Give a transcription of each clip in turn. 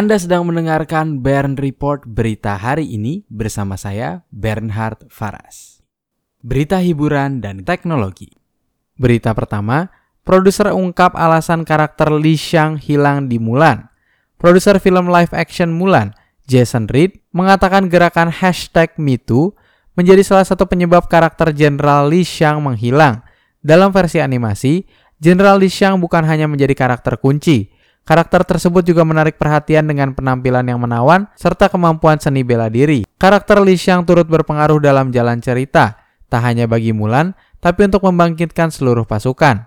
Anda sedang mendengarkan Bern Report berita hari ini bersama saya Bernhard Faras. Berita hiburan dan teknologi. Berita pertama, produser ungkap alasan karakter Li Xiang hilang di Mulan. Produser film live action Mulan, Jason Reed, mengatakan gerakan hashtag MeToo menjadi salah satu penyebab karakter Jenderal Li Xiang menghilang. Dalam versi animasi, Jenderal Li Xiang bukan hanya menjadi karakter kunci, Karakter tersebut juga menarik perhatian dengan penampilan yang menawan serta kemampuan seni bela diri. Karakter Li Xiang turut berpengaruh dalam jalan cerita, tak hanya bagi Mulan, tapi untuk membangkitkan seluruh pasukan.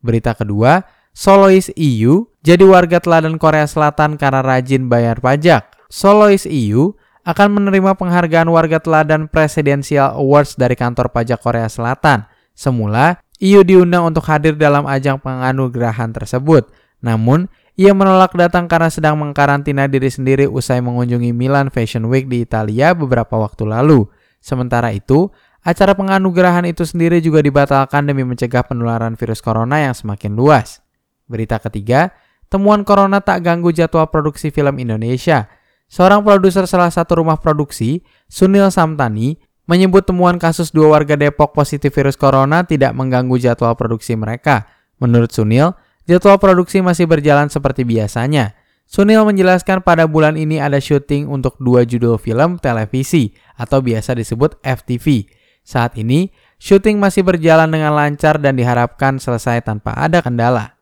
Berita kedua, Soloist EU jadi warga teladan Korea Selatan karena rajin bayar pajak. Soloist EU akan menerima penghargaan warga teladan Presidential Awards dari kantor pajak Korea Selatan. Semula, EU diundang untuk hadir dalam ajang penganugerahan tersebut. Namun, ia menolak datang karena sedang mengkarantina diri sendiri usai mengunjungi Milan Fashion Week di Italia beberapa waktu lalu. Sementara itu, acara penganugerahan itu sendiri juga dibatalkan demi mencegah penularan virus corona yang semakin luas. Berita ketiga, temuan corona tak ganggu jadwal produksi film Indonesia. Seorang produser salah satu rumah produksi, Sunil Samtani, menyebut temuan kasus dua warga Depok positif virus corona tidak mengganggu jadwal produksi mereka. Menurut Sunil, Jadwal produksi masih berjalan seperti biasanya. Sunil menjelaskan pada bulan ini ada syuting untuk dua judul film televisi atau biasa disebut FTV. Saat ini, syuting masih berjalan dengan lancar dan diharapkan selesai tanpa ada kendala.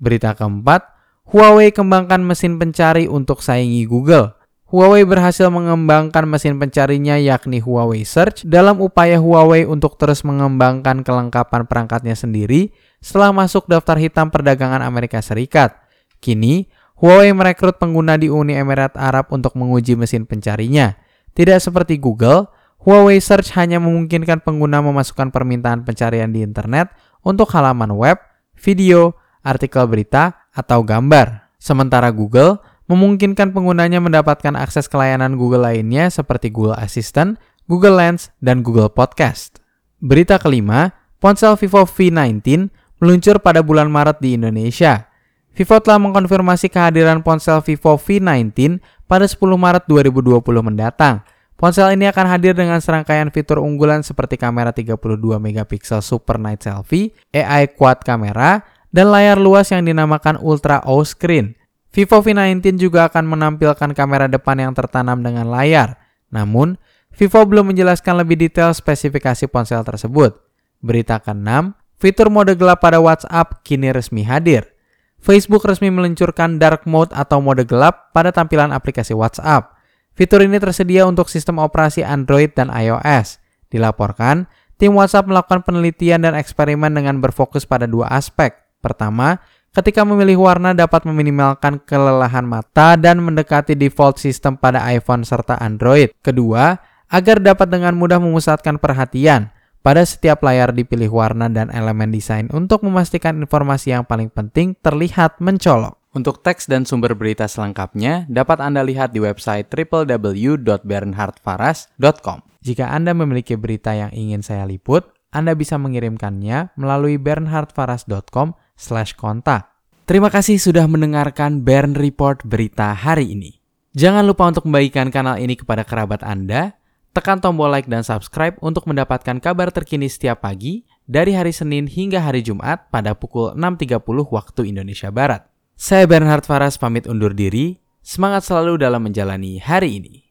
Berita keempat, Huawei kembangkan mesin pencari untuk saingi Google. Huawei berhasil mengembangkan mesin pencarinya yakni Huawei Search dalam upaya Huawei untuk terus mengembangkan kelengkapan perangkatnya sendiri setelah masuk daftar hitam perdagangan Amerika Serikat. Kini, Huawei merekrut pengguna di Uni Emirat Arab untuk menguji mesin pencarinya. Tidak seperti Google, Huawei Search hanya memungkinkan pengguna memasukkan permintaan pencarian di internet untuk halaman web, video, artikel berita, atau gambar. Sementara Google memungkinkan penggunanya mendapatkan akses ke layanan Google lainnya seperti Google Assistant, Google Lens, dan Google Podcast. Berita kelima, ponsel Vivo V19 meluncur pada bulan Maret di Indonesia. Vivo telah mengkonfirmasi kehadiran ponsel Vivo V19 pada 10 Maret 2020 mendatang. Ponsel ini akan hadir dengan serangkaian fitur unggulan seperti kamera 32 megapiksel Super Night Selfie, AI Quad kamera, dan layar luas yang dinamakan Ultra O Screen. Vivo V19 juga akan menampilkan kamera depan yang tertanam dengan layar. Namun, Vivo belum menjelaskan lebih detail spesifikasi ponsel tersebut. Berita ke-6, Fitur mode gelap pada WhatsApp kini resmi hadir. Facebook resmi meluncurkan dark mode atau mode gelap pada tampilan aplikasi WhatsApp. Fitur ini tersedia untuk sistem operasi Android dan iOS. Dilaporkan, tim WhatsApp melakukan penelitian dan eksperimen dengan berfokus pada dua aspek. Pertama, ketika memilih warna dapat meminimalkan kelelahan mata dan mendekati default sistem pada iPhone serta Android. Kedua, agar dapat dengan mudah memusatkan perhatian. Pada setiap layar dipilih warna dan elemen desain untuk memastikan informasi yang paling penting terlihat mencolok. Untuk teks dan sumber berita selengkapnya dapat Anda lihat di website www.bernhardfaras.com. Jika Anda memiliki berita yang ingin saya liput, Anda bisa mengirimkannya melalui bernhardfaras.com/kontak. Terima kasih sudah mendengarkan Bern Report berita hari ini. Jangan lupa untuk membagikan kanal ini kepada kerabat Anda Tekan tombol like dan subscribe untuk mendapatkan kabar terkini setiap pagi dari hari Senin hingga hari Jumat pada pukul 6.30 waktu Indonesia Barat. Saya Bernhard Faras pamit undur diri. Semangat selalu dalam menjalani hari ini.